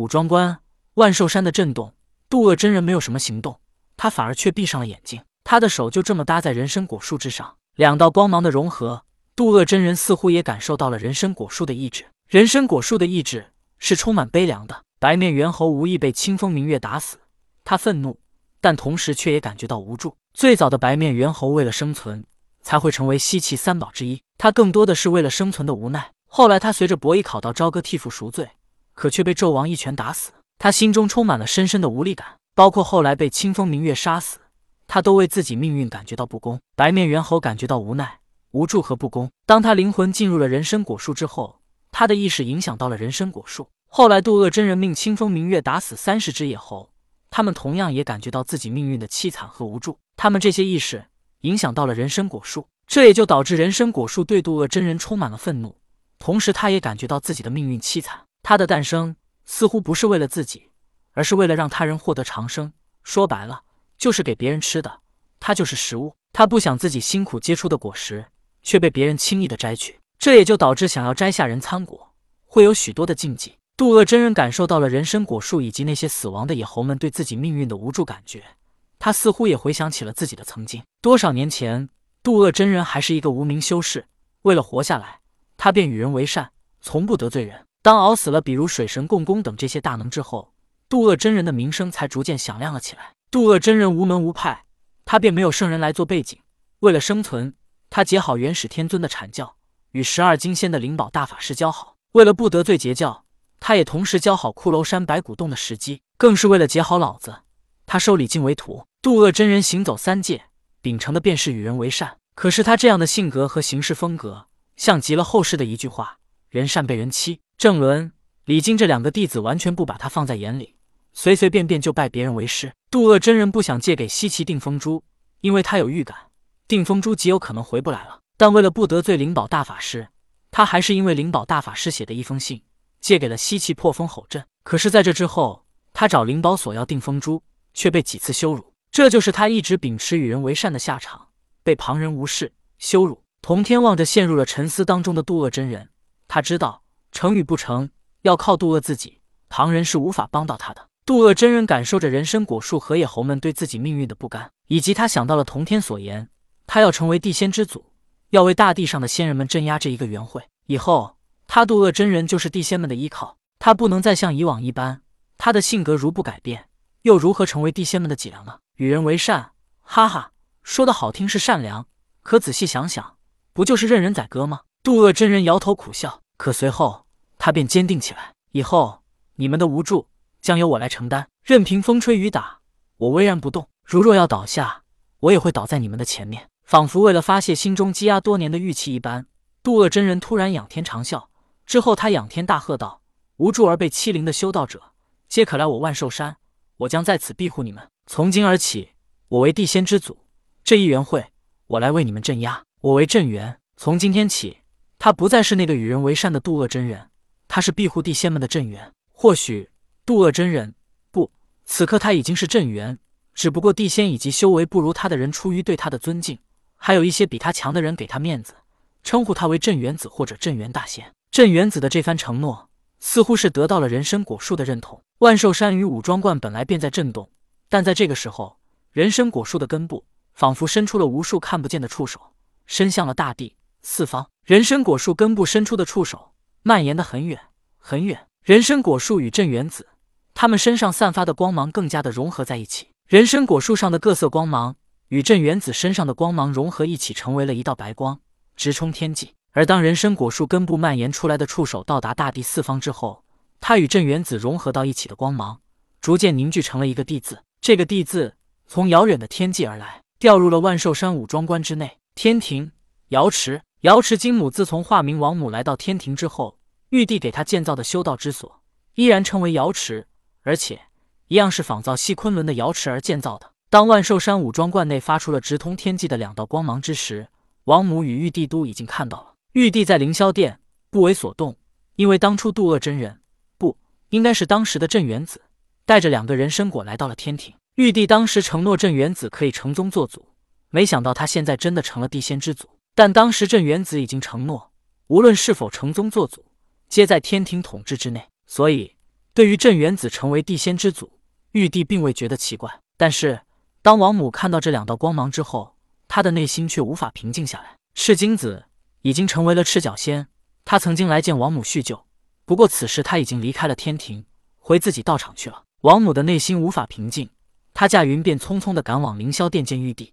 武装官万寿山的震动，渡恶真人没有什么行动，他反而却闭上了眼睛。他的手就这么搭在人参果树之上，两道光芒的融合，渡恶真人似乎也感受到了人参果树的意志。人参果树的意志是充满悲凉的。白面猿猴无意被清风明月打死，他愤怒，但同时却也感觉到无助。最早的白面猿猴为了生存，才会成为西岐三宝之一，他更多的是为了生存的无奈。后来他随着伯邑考到朝歌替父赎罪，可却被纣王一拳打死，他心中充满了深深的无力感。包括后来被清风明月杀死，他都为自己命运感觉到不公。白面猿猴感觉到无奈、无助和不公。当他灵魂进入了人参果树之后，他的意识影响到了人参果树。后来渡恶真人命清风明月打死三十只野猴，他们同样也感觉到自己命运的凄惨和无助。他们这些意识影响到了人参果树，这也就导致人参果树对渡恶真人充满了愤怒。同时，他也感觉到自己的命运凄惨。他的诞生似乎不是为了自己，而是为了让他人获得长生。说白了，就是给别人吃的。他就是食物。他不想自己辛苦结出的果实却被别人轻易的摘去，这也就导致想要摘下人参果会有许多的禁忌。渡厄真人感受到了人参果树以及那些死亡的野猴们对自己命运的无助感觉。他似乎也回想起了自己的曾经。多少年前，渡厄真人还是一个无名修士，为了活下来。他便与人为善，从不得罪人。当熬死了比如水神共工等这些大能之后，渡恶真人的名声才逐渐响亮了起来。渡恶真人无门无派，他便没有圣人来做背景。为了生存，他结好元始天尊的阐教，与十二金仙的灵宝大法师交好。为了不得罪截教，他也同时教好骷髅山白骨洞的石机。更是为了结好老子，他收李靖为徒。渡恶真人行走三界，秉承的便是与人为善。可是他这样的性格和行事风格。像极了后世的一句话：“人善被人欺。”郑伦、李靖这两个弟子完全不把他放在眼里，随随便便就拜别人为师。渡恶真人不想借给西岐定风珠，因为他有预感，定风珠极有可能回不来了。但为了不得罪灵宝大法师，他还是因为灵宝大法师写的一封信，借给了西岐破风吼阵。可是，在这之后，他找灵宝索要定风珠，却被几次羞辱。这就是他一直秉持与人为善的下场，被旁人无视、羞辱。童天望着陷入了沉思当中的渡恶真人，他知道成与不成要靠渡恶自己，旁人是无法帮到他的。渡恶真人感受着人参果树和野猴们对自己命运的不甘，以及他想到了童天所言，他要成为地仙之祖，要为大地上的仙人们镇压这一个元会。以后，他渡恶真人就是地仙们的依靠，他不能再像以往一般，他的性格如不改变，又如何成为地仙们的脊梁呢？与人为善，哈哈，说的好听是善良，可仔细想想。不就是任人宰割吗？渡恶真人摇头苦笑，可随后他便坚定起来。以后你们的无助将由我来承担，任凭风吹雨打，我巍然不动。如若要倒下，我也会倒在你们的前面。仿佛为了发泄心中积压多年的郁气一般，渡恶真人突然仰天长啸。之后他仰天大喝道：“无助而被欺凌的修道者，皆可来我万寿山，我将在此庇护你们。从今而起，我为地仙之祖，这一元会，我来为你们镇压。”我为镇元，从今天起，他不再是那个与人为善的渡恶真人，他是庇护地仙们的镇元。或许渡恶真人不，此刻他已经是镇元，只不过地仙以及修为不如他的人出于对他的尊敬，还有一些比他强的人给他面子，称呼他为镇元子或者镇元大仙。镇元子的这番承诺，似乎是得到了人参果树的认同。万寿山与武装观本来便在震动，但在这个时候，人参果树的根部仿佛伸出了无数看不见的触手。伸向了大地四方，人参果树根部伸出的触手蔓延的很远很远。人参果树与镇元子，他们身上散发的光芒更加的融合在一起。人参果树上的各色光芒与镇元子身上的光芒融合一起，成为了一道白光，直冲天际。而当人参果树根部蔓延出来的触手到达大地四方之后，它与镇元子融合到一起的光芒，逐渐凝聚成了一个“地”字。这个“地”字从遥远的天际而来，掉入了万寿山武装关之内。天庭瑶池，瑶池金母自从化名王母来到天庭之后，玉帝给她建造的修道之所，依然称为瑶池，而且一样是仿造西昆仑的瑶池而建造的。当万寿山武装观内发出了直通天际的两道光芒之时，王母与玉帝都已经看到了。玉帝在凌霄殿不为所动，因为当初渡厄真人不应该是当时的镇元子，带着两个人参果来到了天庭。玉帝当时承诺镇元子可以承宗做祖。没想到他现在真的成了地仙之祖，但当时镇元子已经承诺，无论是否成宗作祖，皆在天庭统治之内。所以，对于镇元子成为地仙之祖，玉帝并未觉得奇怪。但是当王母看到这两道光芒之后，她的内心却无法平静下来。赤精子已经成为了赤脚仙，他曾经来见王母叙旧，不过此时他已经离开了天庭，回自己道场去了。王母的内心无法平静，她驾云便匆匆的赶往凌霄殿见玉帝。